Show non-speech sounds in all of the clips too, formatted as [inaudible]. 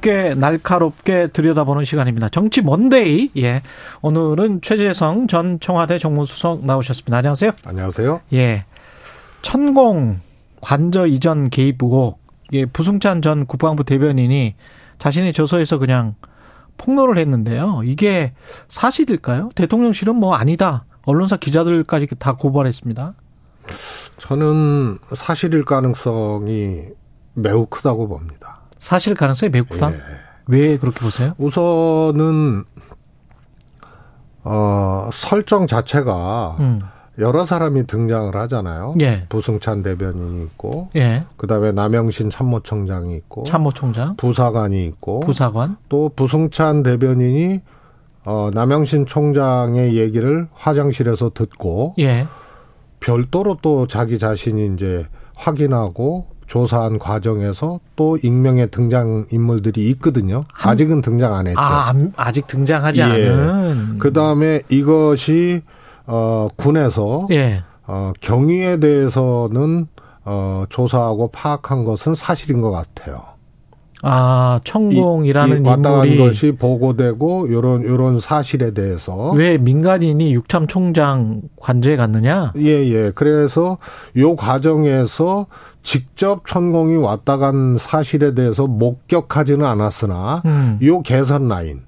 롭게 날카롭게 들여다보는 시간입니다. 정치 먼데이. 예. 오늘은 최재성 전 청와대 정무수석 나오셨습니다. 안녕하세요. 안녕하세요. 예. 천공 관저 이전 개입 의혹. 예, 부승찬 전 국방부 대변인이 자신의 저서에서 그냥 폭로를 했는데요. 이게 사실일까요? 대통령실은 뭐 아니다. 언론사 기자들까지 다 고발했습니다. 저는 사실일 가능성이 매우 크다고 봅니다. 사실 가능성이 매우 크다? 예. 왜 그렇게 보세요? 우선은 어 설정 자체가 음. 여러 사람이 등장을 하잖아요. 예. 부승찬 대변인이 있고 예. 그다음에 남영신 참모총장이 있고 참모총장, 부사관이 있고 부사관, 또 부승찬 대변인이 어 남영신 총장의 얘기를 화장실에서 듣고 예. 별도로 또 자기 자신이 이제 확인하고 조사한 과정에서 또 익명의 등장 인물들이 있거든요. 아직은 등장 안 했죠. 아, 안- 아직 등장하지 예. 않은. 그 다음에 이것이 어 군에서 예. 어 경위에 대해서는 어 조사하고 파악한 것은 사실인 것 같아요. 아, 천공이라는 이 인물이 것이 보고되고 요런 요런 사실에 대해서 왜 민간인이 육참 총장 관저에 갔느냐? 예, 예. 그래서 요 과정에서 직접 천공이 왔다 간 사실에 대해서 목격하지는 않았으나 음. 요 개선 라인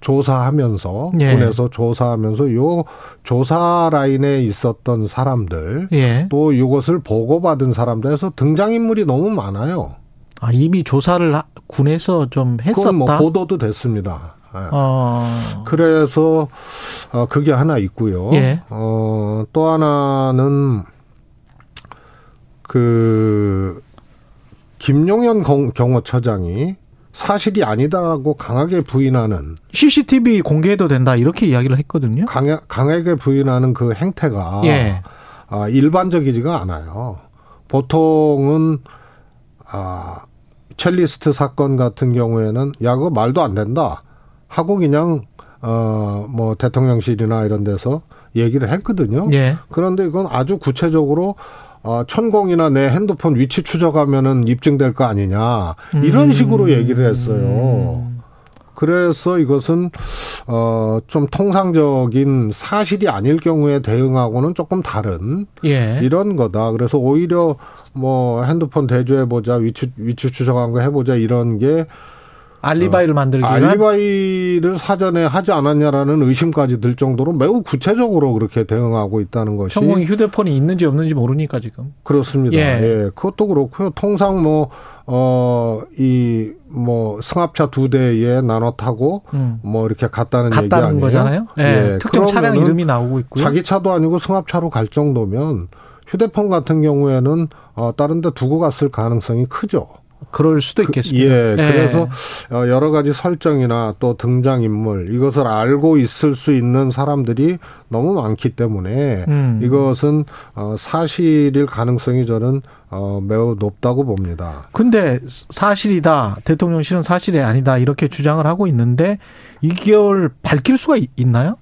조사하면서 예. 군에서 조사하면서 요 조사 라인에 있었던 사람들 예. 또 이것을 보고받은 사람들에서 등장인물이 너무 많아요. 아, 이미 조사를 하- 군에서 좀 그건 뭐 했었다. 보도도 됐습니다. 예. 어. 그래서 어 그게 하나 있고요. 예. 어또 하나는 그 김용현 경- 경호처장이 사실이 아니다라고 강하게 부인하는 CCTV 공개해도 된다 이렇게 이야기를 했거든요. 강하, 강하게 부인하는 그 행태가 예. 아, 일반적이지가 않아요. 보통은 아 첼리스트 사건 같은 경우에는 야 그거 말도 안 된다 하고 그냥 어 뭐 대통령실이나 이런 데서 얘기를 했거든요. 예. 그런데 이건 아주 구체적으로 어, 천공이나 내 핸드폰 위치 추적하면은 입증될 거 아니냐 이런 식으로 얘기를 했어요. 그래서 이것은 어좀 통상적인 사실이 아닐 경우에 대응하고는 조금 다른 예. 이런 거다. 그래서 오히려 뭐 핸드폰 대조해 보자 위치 위치 추적한 거 해보자 이런 게 알리바이를 만들기 위한 알리바이를 사전에 하지 않았냐라는 의심까지 들 정도로 매우 구체적으로 그렇게 대응하고 있다는 것이 천공이 휴대폰이 있는지 없는지 모르니까 지금. 그렇습니다. 예. 예. 그것도 그렇고요. 통상 뭐, 어, 이, 뭐, 승합차 두 대에 나눠 타고, 음. 뭐, 이렇게 갔다는 얘기 갔다는 아니에요? 거잖아요. 예. 특정 차량 이름이 나오고 있고요. 자기 차도 아니고 승합차로 갈 정도면 휴대폰 같은 경우에는, 어, 다른 데 두고 갔을 가능성이 크죠. 그럴 수도 있겠습니다. 예, 그래서 어, 여러 가지 설정이나 또 등장 인물 이것을 알고 있을 수 있는 사람들이 너무 많기 때문에 음. 이것은 어, 사실일 가능성이 저는 어, 매우 높다고 봅니다. 근데 사실이다. 대통령실은 사실이 아니다. 이렇게 주장을 하고 있는데 이걸 밝힐 수가 있- 있나요?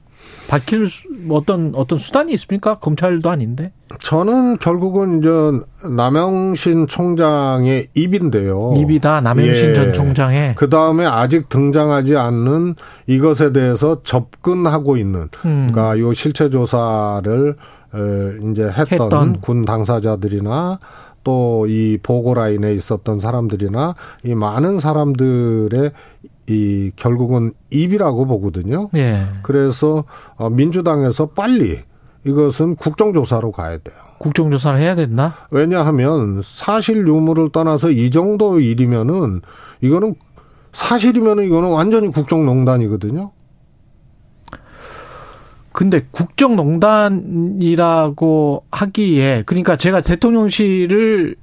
밝힐 어떤 어떤 수단이 있습니까? 검찰도 아닌데. 저는 결국은 이제 남영신 총장의 입인데요. 입이다. 남영신 예. 전 총장의 그 다음에 아직 등장하지 않는 이것에 대해서 접근하고 있는, 음. 그러니까 요 실체 조사를 에, 이제 했던, 했던. 군 당사자들이나 또 이 보고 라인에 있었던 사람들이나 이 많은 사람들의 이 결국은 입이라고 보거든요. 예. 그래서 어, 민주당에서 빨리 이것은 국정조사로 가야 돼요. 국정조사를 해야 된다. 왜냐하면 사실 유무를 떠나서 이 정도 일이면은 이거는 사실이면은 이거는 완전히 국정농단이거든요. 근데 국정농단이라고 하기에 그러니까 제가 대통령실의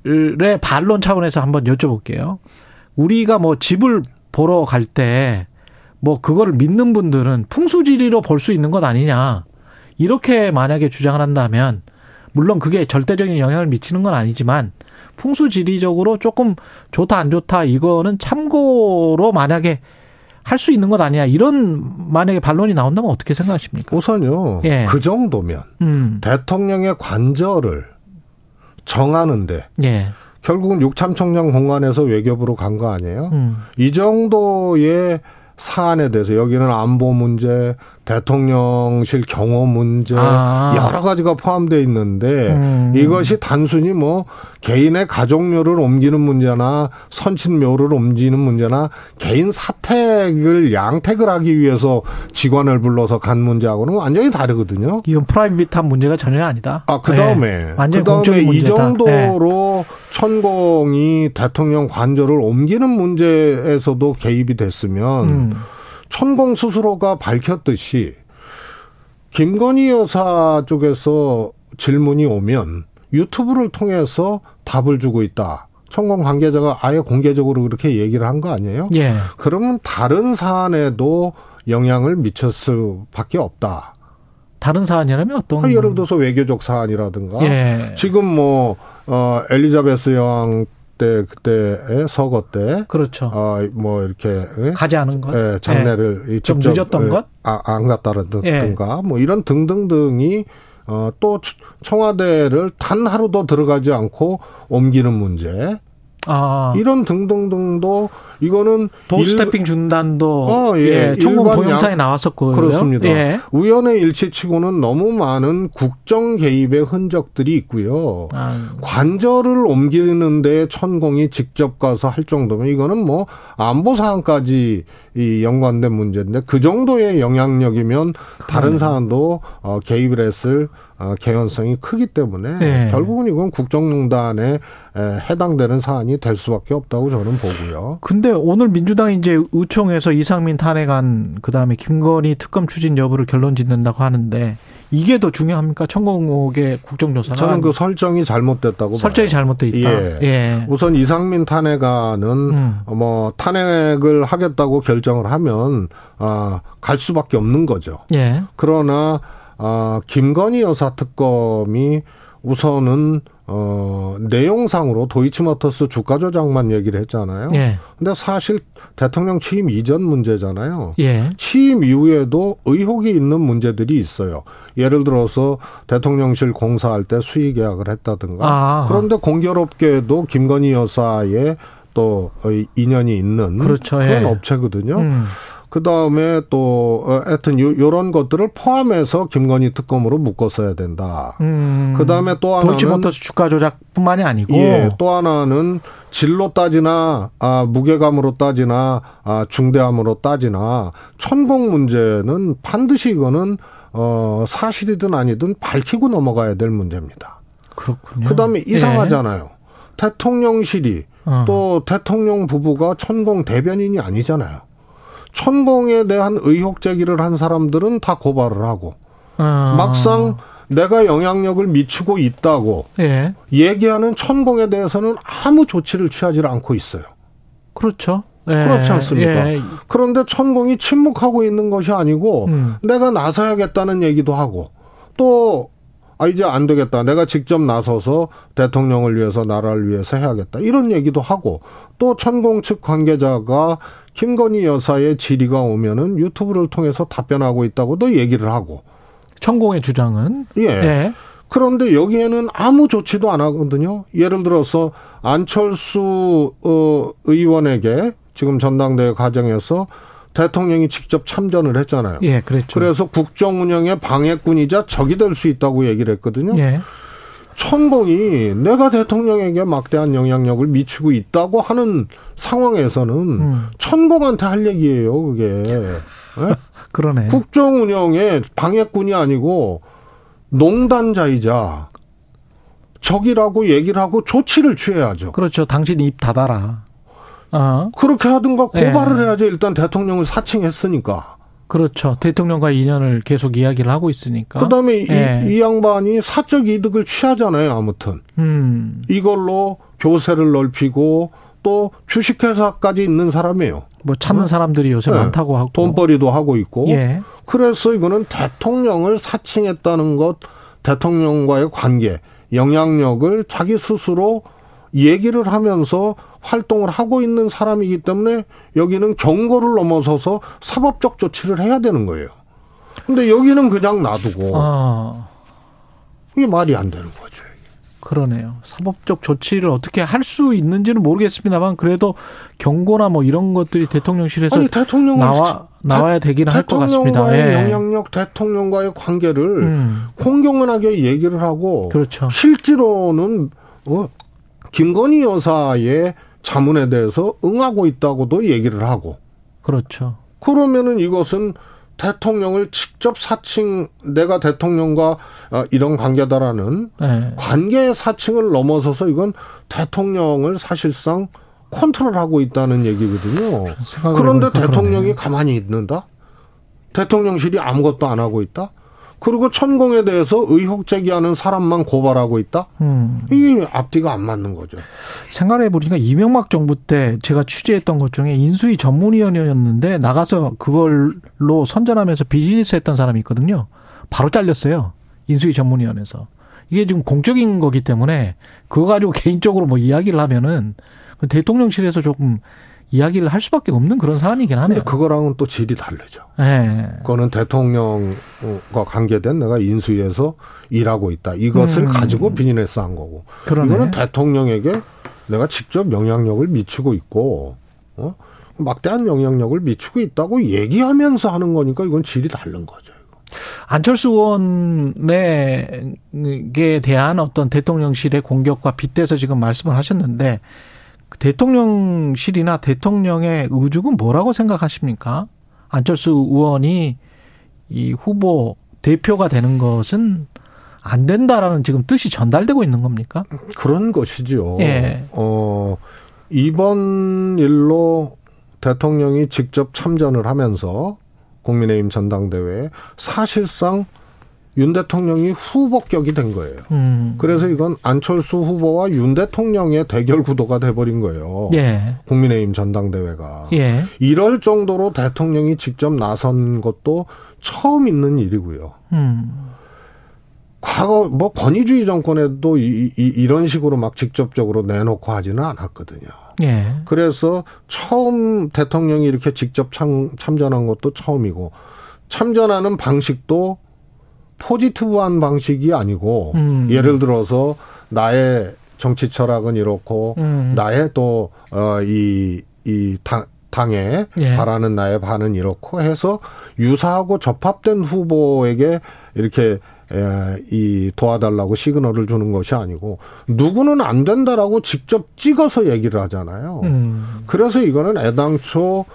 반론 차원에서 한번 여쭤볼게요. 우리가 뭐 집을 보러 갈 때 뭐 그거를 믿는 분들은 풍수지리로 볼 수 있는 것 아니냐. 이렇게 만약에 주장을 한다면 물론 그게 절대적인 영향을 미치는 건 아니지만 풍수 지리적으로 조금 좋다 안 좋다 이거는 참고로 만약에 할 수 있는 것 아니야 이런 만약에 반론이 나온다면 어떻게 생각하십니까? 우선요. 예. 그 정도면 음, 대통령의 관절을 정하는데 예, 결국은 육참청량 공간에서 외교부로 간 거 아니에요? 음, 이 정도의 사안에 대해서 여기는 안보 문제, 대통령실 경호 문제 아. 여러 가지가 포함되어 있는데 음. 이것이 단순히 뭐 개인의 가족묘를 옮기는 문제나 선친묘를 옮기는 문제나 개인 사택을 양택을 하기 위해서 직원을 불러서 간 문제하고는 완전히 다르거든요. 이건 프라이빗한 문제가 전혀 아니다. 아, 그 다음에, 예, 완전히 그 다음에 공적인 이. 예. 정도로 천공이 대통령 관절을 옮기는 문제에서도 개입이 됐으면 음. 천공 스스로가 밝혔듯이 김건희 여사 쪽에서 질문이 오면 유튜브를 통해서 답을 주고 있다. 천공 관계자가 아예 공개적으로 그렇게 얘기를 한 거 아니에요? 예, 그러면 다른 사안에도 영향을 미쳤을 수밖에 없다. 다른 사안이라면 어떤? 아, 예를 들어서 외교적 사안이라든가 예, 지금 뭐 어, 엘리자베스 여왕 때 그때의 서거 때 그렇죠. 어, 뭐 이렇게 예? 가지 않은 것. 예, 장례를 이좀 직접, 늦었던 예, 것? 아, 안 갔다라든가 예. 뭐 이런 등등등이 어, 또 청와대를 단 하루도 들어가지 않고 옮기는 문제 아, 이런 등등등도 이거는 도스태핑 중단도 어, 예. 예, 동영상에 양- 나왔었고요. 그렇습니다. 예. 우연의 일치치고는 너무 많은 국정 개입의 흔적들이 있고요. 아, 관절을 옮기는데 천공이 직접 가서 할 정도면 이거는 뭐 안보 사안까지 이 연관된 문제인데 그 정도의 영향력이면 다른 사안도 어, 개입을 했을 어, 개연성이 크기 때문에 네. 결국은 이건 국정농단에 에, 해당되는 사안이 될 수밖에 없다고 저는 보고요. 근데 오늘 민주당이 이제 의총에서 이상민 탄핵안 그다음에 김건희 특검 추진 여부를 결론 짓는다고 하는데 이게 더 중요합니까? 천공옥의 국정조사가 저는 그 설정이 잘못됐다고 설정이 봐요. 잘못돼 있다. 예. 예. 우선 이상민 탄핵안은 음. 뭐 탄핵을 하겠다고 결정을 하면 아, 갈 수밖에 없는 거죠. 예. 그러나 아, 김건희 여사 특검이 우선은 어, 내용상으로 도이치모터스 주가 조작만 얘기를 했잖아요. 예. 근데 사실 대통령 취임 이전 문제잖아요. 예. 취임 이후에도 의혹이 있는 문제들이 있어요. 예를 들어서 대통령실 공사할 때 수의 계약을 했다든가. 아. 그런데 공교롭게도 김건희 여사의 또 인연이 있는 그렇죠. 런 예. 업체거든요. 음. 그 다음에 또 어, 하여튼 요, 요런 것들을 포함해서 김건희 특검으로 묶었어야 된다. 음. 그 다음에 또 하나는 도이치모터스 주가 조작뿐만이 아니고 예, 또 하나는 질로 따지나 아 무게감으로 따지나 아 중대함으로 따지나 천공 문제는 반드시 이거는 어 사실이든 아니든 밝히고 넘어가야 될 문제입니다. 그렇군요. 그 다음에 예. 이상하잖아요. 대통령실이 어. 또 대통령 부부가 천공 대변인이 아니잖아요. 천공에 대한 의혹 제기를 한 사람들은 다 고발을 하고 어. 막상 내가 영향력을 미치고 있다고 예. 얘기하는 천공에 대해서는 아무 조치를 취하지 않고 있어요. 그렇죠. 예. 그렇지 않습니까? 예. 그런데 천공이 침묵하고 있는 것이 아니고 음. 내가 나서야겠다는 얘기도 하고 또 아, 이제 안 되겠다. 내가 직접 나서서 대통령을 위해서 나라를 위해서 해야겠다. 이런 얘기도 하고 또 천공 측 관계자가 김건희 여사의 질의가 오면은 유튜브를 통해서 답변하고 있다고도 얘기를 하고 천공의 주장은 예. 예. 그런데 여기에는 아무 조치도 안 하거든요. 예를 들어서 안철수 어, 의원에게 지금 전당대회 과정에서 대통령이 직접 참전을 했잖아요. 예, 그랬죠. 그래서 국정 운영의 방해꾼이자 적이 될 수 있다고 얘기를 했거든요. 예. 천공이 내가 대통령에게 막대한 영향력을 미치고 있다고 하는 상황에서는 음. 천공한테 할 얘기예요, 그게. 예? [laughs] 그러네. 국정 운영의 방해꾼이 아니고 농단자이자 적이라고 얘기를 하고 조치를 취해야죠. 그렇죠. 당신 입 닫아라. 어. 그렇게 하든가 고발을 네. 해야죠. 일단 대통령을 사칭했으니까. 그렇죠. 대통령과 인연을 계속 이야기를 하고 있으니까. 그다음에 예. 이, 이 양반이 사적 이득을 취하잖아요. 아무튼 음. 이걸로 교세를 넓히고 또 주식회사까지 있는 사람이에요. 뭐 찾는 사람들이 요새 네. 많다고 하고. 돈벌이도 하고 있고. 예. 그래서 이거는 대통령을 사칭했다는 것, 대통령과의 관계, 영향력을 자기 스스로 얘기를 하면서 활동을 하고 있는 사람이기 때문에 여기는 경고를 넘어서서 사법적 조치를 해야 되는 거예요. 근데 여기는 그냥 놔두고 아, 이게 말이 안 되는 거죠. 그러네요. 사법적 조치를 어떻게 할 수 있는지는 모르겠습니다만 그래도 경고나 뭐 이런 것들이 대통령실에서 아니 나와 나와야 되기는 할 것 같습니다. 대통령과의 예. 영향력, 대통령과의 관계를 음, 공경연하게 얘기를 하고 그렇죠. 실제로는 어, 김건희 여사의 자문에 대해서 응하고 있다고도 얘기를 하고 그렇죠. 그러면은 이것은 대통령을 직접 사칭 내가 대통령과 어, 이런 관계다라는 예. 관계의 사칭을 넘어서서 이건 대통령을 사실상 컨트롤하고 있다는 얘기거든요. 그런데 대통령이 그러네요. 가만히 있는다? 대통령실이 아무것도 안 하고 있다? 그리고 천공에 대해서 의혹 제기하는 사람만 고발하고 있다? 음, 이게 앞뒤가 안 맞는 거죠. 생각해 보니까 이명박 정부 때 제가 취재했던 것 중에 인수위 전문위원이었는데 나가서 그걸로 선전하면서 비즈니스 했던 사람이 있거든요. 바로 잘렸어요. 인수위 전문위원회에서. 이게 지금 공적인 거기 때문에 그거 가지고 [laughs] 개인적으로 뭐 이야기를 하면은 그 대통령실에서 조금 이야기를 할 수밖에 없는 그런 사안이긴 하네요. 근데 그거랑은 또 질이 다르죠. 예. 그거는 대통령과 관계된 내가 인수위에서 일하고 있다. 이것을 음. 가지고 비즈니스 한 거고. 그러네. 이거는 대통령에게 내가 직접 영향력을 미치고 있고, 어? 막대한 영향력을 미치고 있다고 얘기하면서 하는 거니까 이건 질이 다른 거죠. 안철수 의원에게 대한 어떤 대통령실의 공격과 빗대서 지금 말씀을 하셨는데 그 대통령실이나 대통령의 의죽은 뭐라고 생각하십니까? 안철수 의원이 이 후보 대표가 되는 것은 안 된다라는 지금 뜻이 전달되고 있는 겁니까? 그런 것이죠. 예. 어, 이번 일로 대통령이 직접 참전을 하면서 국민의힘 전당대회에 사실상 윤 대통령이 후보격이 된 거예요. 음. 그래서 이건 안철수 후보와 윤 대통령의 대결 구도가 돼버린 거예요. 예. 국민의힘 전당대회가. 예. 이럴 정도로 대통령이 직접 나선 것도 처음 있는 일이고요. 음. 과거 뭐 권위주의 정권에도 이, 이, 이런 식으로 막 직접적으로 내놓고 하지는 않았거든요. 예. 그래서 처음 대통령이 이렇게 직접 참, 참전한 것도 처음이고 참전하는 방식도 포지티브한 방식이 아니고 음. 예를 들어서 나의 정치 철학은 이렇고 음. 나의 또어이이 당에 예. 바라는 나의 반은 이렇고 해서 유사하고 접합된 후보에게 이렇게 에, 이 도와달라고 시그널을 주는 것이 아니고 누구는 안 된다라고 직접 찍어서 얘기를 하잖아요. 음. 그래서 이거는 애당초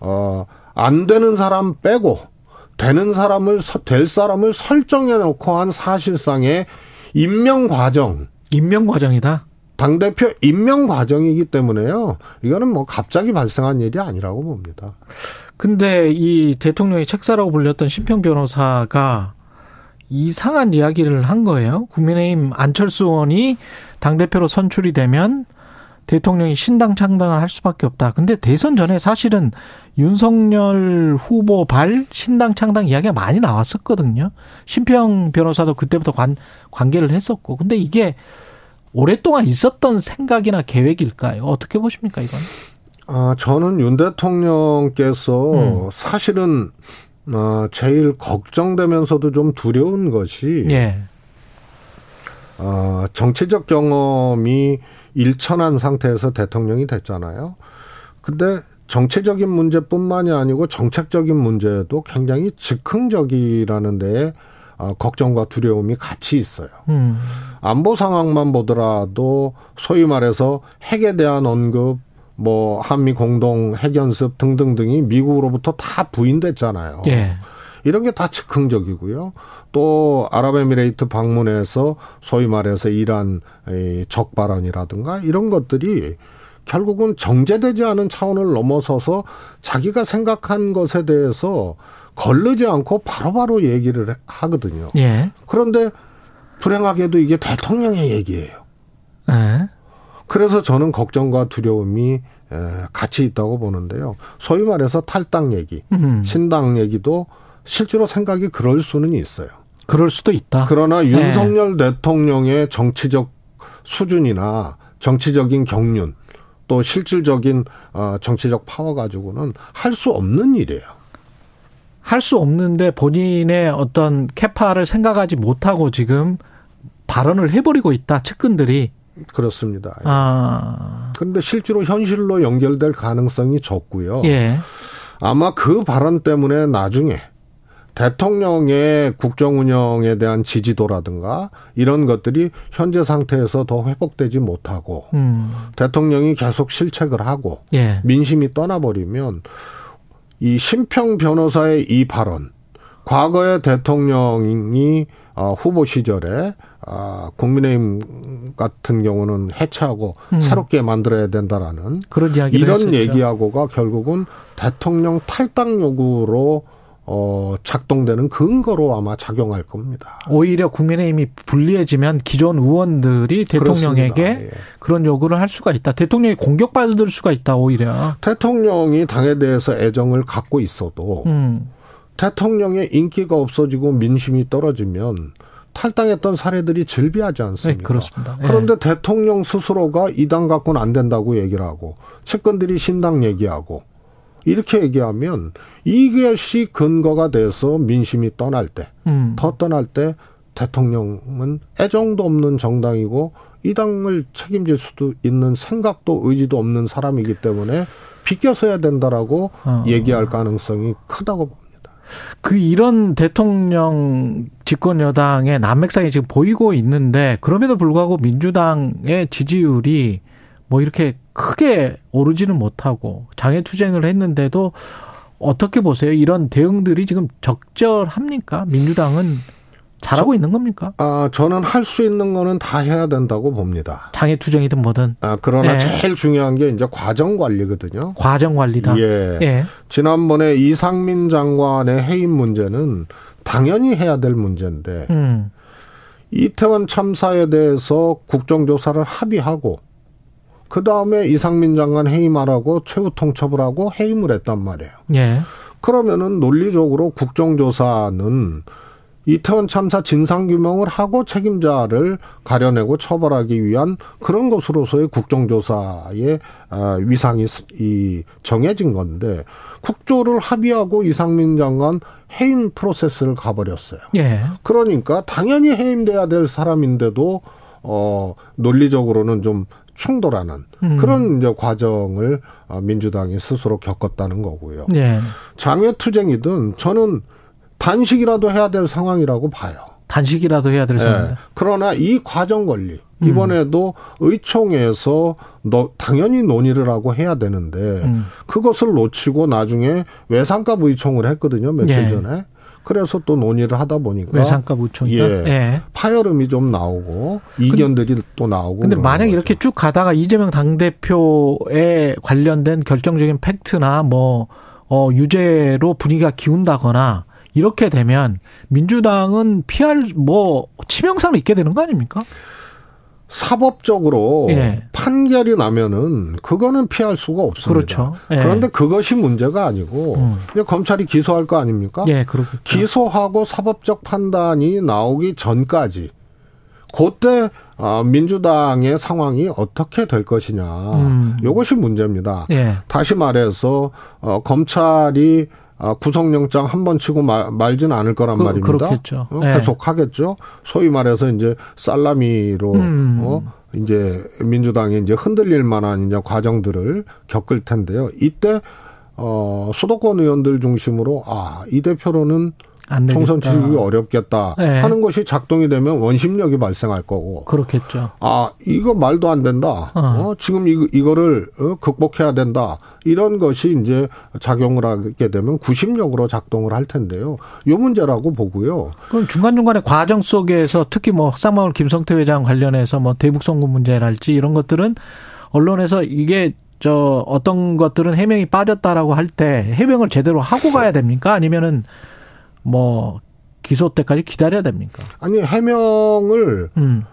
어안 되는 사람 빼고 되는 사람을 서- 될 사람을 설정해 놓고 한 사실상의 임명 과정 임명 과정이다. 당 대표 임명 과정이기 때문에요. 이거는 뭐 갑자기 발생한 일이 아니라고 봅니다. 근데 이 대통령의 책사라고 불렸던 심평 변호사가 이상한 이야기를 한 거예요. 국민의힘 안철수 의원이 당 대표로 선출이 되면 대통령이 신당 창당을 할 수밖에 없다. 근데 대선 전에 사실은 윤석열 후보 발 신당 창당 이야기가 많이 나왔었거든요. 심평 변호사도 그때부터 관, 관계를 했었고. 근데 이게 오랫동안 있었던 생각이나 계획일까요? 어떻게 보십니까, 이건? 아, 저는 윤 대통령께서 음. 사실은 어, 제일 걱정되면서도 좀 두려운 것이 예. 어, 정치적 경험이 일천한 상태에서 대통령이 됐잖아요. 근데 정치적인 문제뿐만이 아니고 정책적인 문제도 굉장히 즉흥적이라는 데에 어, 걱정과 두려움이 같이 있어요. 음. 안보 상황만 보더라도 소위 말해서 핵에 대한 언급, 뭐 한미 공동 핵 연습 등등등이 미국으로부터 다 부인됐잖아요. 예. 이런 게 다 즉흥적이고요. 또 아랍에미레이트 방문해서 소위 말해서 이란 의 적발언이라든가 이런 것들이 결국은 정제되지 않은 차원을 넘어서서 자기가 생각한 것에 대해서 걸르지 않고 바로바로 얘기를 하거든요. 예. 그런데 불행하게도 이게 대통령의 얘기예요. 예. 그래서 저는 걱정과 두려움이 에, 같이 있다고 보는데요. 소위 말해서 탈당 얘기, 음. 신당 얘기도 실제로 생각이 그럴 수는 있어요. 그럴 수도 있다. 그러나 윤석열 대통령의 정치적 수준이나 정치적인 경륜 또 실질적인 어, 정치적 파워 가지고는 할 수 없는 일이에요. 할 수 없는데 본인의 어떤 캐파를 생각하지 못하고 지금 발언을 해버리고 있다. 측근들이. 그렇습니다. 아. 그런데 실제로 현실로 연결될 가능성이 적고요. 예. 아마 그 발언 때문에 나중에 대통령의 국정 운영에 대한 지지도라든가 이런 것들이 현재 상태에서 더 회복되지 못하고 음. 대통령이 계속 실책을 하고 예. 민심이 떠나버리면 이 심평 변호사의 이 발언 과거에 대통령이 어, 후보 시절에 아, 국민의힘 같은 경우는 해체하고 음. 새롭게 만들어야 된다라는 그런 이런 했었죠. 얘기하고가 결국은 대통령 탈당 요구로 어 작동되는 근거로 아마 작용할 겁니다. 오히려 국민의힘이 불리해지면 기존 의원들이 대통령에게 그렇습니다. 예. 그런 요구를 할 수가 있다. 대통령이 공격받을 수가 있다. 오히려. 대통령이 당에 대해서 애정을 갖고 있어도 음. 대통령의 인기가 없어지고 민심이 떨어지면 탈당했던 사례들이 즐비하지 네, 않습니까? 그렇습니다. 예. 그런데 대통령 스스로가 이 당 갖고는 안 된다고 얘기를 하고 채권들이 신당 얘기하고 이렇게 얘기하면 이것이 근거가 돼서 민심이 떠날 때, 음. 더 떠날 때 대통령은 애정도 없는 정당이고 이 당을 책임질 수도 있는 생각도 의지도 없는 사람이기 때문에 비껴서야 된다라고 어. 얘기할 가능성이 크다고 봅니다. 그 이런 대통령 집권 여당의 난맥상이 지금 보이고 있는데 그럼에도 불구하고 민주당의 지지율이 뭐 이렇게 크게 오르지는 못하고 장애 투쟁을 했는데도 어떻게 보세요? 이런 대응들이 지금 적절합니까? 민주당은 잘하고 있는 겁니까? 아, 저는 할 수 있는 거는 다 해야 된다고 봅니다. 장애 투쟁이든 뭐든 아, 그러나 네. 제일 중요한 게 이제 과정 관리거든요. 과정 관리다. 예. 예. 지난번에 이상민 장관의 해임 문제는 당연히 해야 될 문제인데 음. 이태원 참사에 대해서 국정조사를 합의하고 그 다음에 이상민 장관 해임하라고 최후 통첩을 하고 해임을 했단 말이에요. 예. 그러면은 논리적으로 국정조사는 이태원 참사 진상규명을 하고 책임자를 가려내고 처벌하기 위한 그런 것으로서의 국정조사의 아, 위상이 이 정해진 건데 국조를 합의하고 이상민 장관 해임 프로세스를 가버렸어요. 예. 그러니까 당연히 해임돼야 될 사람인데도 어 논리적으로는 좀 충돌하는 음. 그런 이제 과정을 어, 민주당이 스스로 겪었다는 거고요. 예. 장외 투쟁이든 저는 단식이라도 해야 될 상황이라고 봐요. 단식이라도 해야 될 예. 상황이다. 그러나 이 과정 관리 음. 이번에도 의총에서 너 당연히 논의를 하고 해야 되는데 음. 그것을 놓치고 나중에 외상값 의총을 했거든요 며칠 예. 전에. 그래서 또 논의를 하다 보니까 외상값 우총이다. 예. 예. 파열음이 좀 나오고 이견들이 또 나오고. 근데 만약 거죠. 이렇게 쭉 가다가 이재명 당 대표에 관련된 결정적인 팩트나 뭐, 어, 유죄로 분위기가 기운다거나 이렇게 되면 민주당은 피할 뭐 치명상을 입게 되는 거 아닙니까? 사법적으로 예. 판결이 나면은 그거는 피할 수가 없습니다. 그렇죠. 예. 그런데 그것이 문제가 아니고 음. 검찰이 기소할 거 아닙니까? 예, 그렇겠죠. 기소하고 사법적 판단이 나오기 전까지 그때 아, 민주당의 상황이 어떻게 될 것이냐. 음. 이것이 문제입니다. 예. 다시 말해서 어, 검찰이 아, 구속영장 한 번 치고 말, 말지는 않을 거란 그- 말입니다. 그렇겠죠. 어, 예. 계속하겠죠. 소위 말해서 이제 살라미로 음. 어, 이제 민주당이 이제 흔들릴 만한 이제 과정들을 겪을 텐데요. 이때 어, 수도권 의원들 중심으로 아, 이 대표로는. 총선 치르기 어렵겠다 네. 하는 것이 작동이 되면 원심력이 발생할 거고 그렇겠죠. 아 이거 말도 안 된다. 어. 어, 지금 이거, 이거를 어, 극복해야 된다. 이런 것이 이제 작용을 하게 되면 구심력으로 작동을 할 텐데요. 요 문제라고 보고요. 그럼 중간중간에 과정 속에서 특히 뭐 쌍방울 김성태 회장 관련해서 뭐 대북 송금 문제랄지 이런 것들은 언론에서 이게 저 어떤 것들은 해명이 빠졌다라고 할 때 해명을 제대로 하고 가야 됩니까? 아니면은 뭐 기소 때까지 기다려야 됩니까? 아니 해명을 음.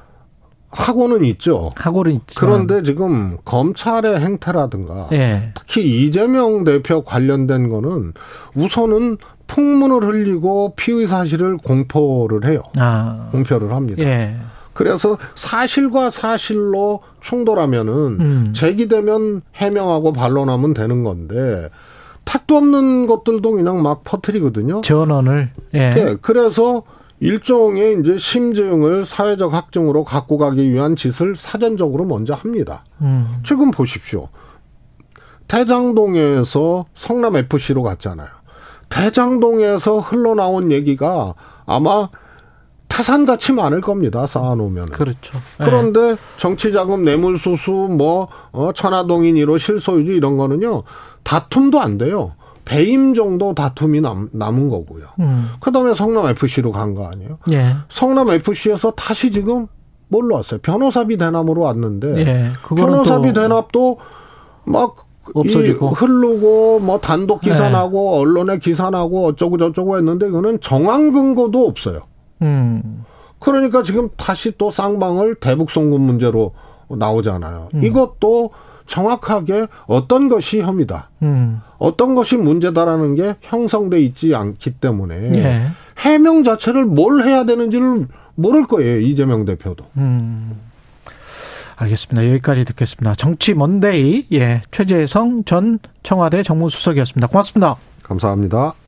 하고는 있죠. 하고는 있지만 그런데 지금 검찰의 행태라든가 예. 특히 이재명 대표 관련된 거는 우선은 풍문을 흘리고 피의 사실을 공포를 해요. 아. 공표를 합니다. 예. 그래서 사실과 사실로 충돌하면은 음. 제기되면 해명하고 반론하면 되는 건데 택도 없는 것들도 그냥 막 퍼뜨리거든요. 전원을 예. 예, 그래서 일종의 이제 심증을 사회적 학증으로 갖고 가기 위한 짓을 사전적으로 먼저 합니다. 음. 지금 보십시오. 대장동에서 성남 FC로 갔잖아요. 대장동에서 흘러나온 얘기가 아마 타산같이 많을 겁니다. 쌓아놓으면. 그렇죠. 예. 그런데 정치자금 뇌물수수 뭐 어, 천화동인 1호 실소유주 이런 거는요 다툼도 안 돼요. 배임 정도 다툼이 남, 남은 거고요. 음. 그다음에 성남 FC로 간 거 아니에요? 예. 성남 FC에서 다시 지금 뭘로 왔어요? 변호사비 대납으로 왔는데 예. 그거는 변호사비 또 대납도 막 없어지고. 이 흐르고 뭐 단독 네. 기사나고 언론에 기사 나고 어쩌고 저쩌고 했는데 이거는 정황 근거도 없어요. 음. 그러니까 지금 다시 또 쌍방을 대북 송금 문제로 나오잖아요. 음. 이것도 정확하게 어떤 것이 혐의다. 음. 어떤 것이 문제다라는 게 형성돼 있지 않기 때문에 예. 해명 자체를 뭘 해야 되는지를 모를 거예요. 이재명 대표도. 음. 알겠습니다. 여기까지 듣겠습니다. 정치 먼데이 예 최재성 전 청와대 정무수석이었습니다. 고맙습니다. 감사합니다.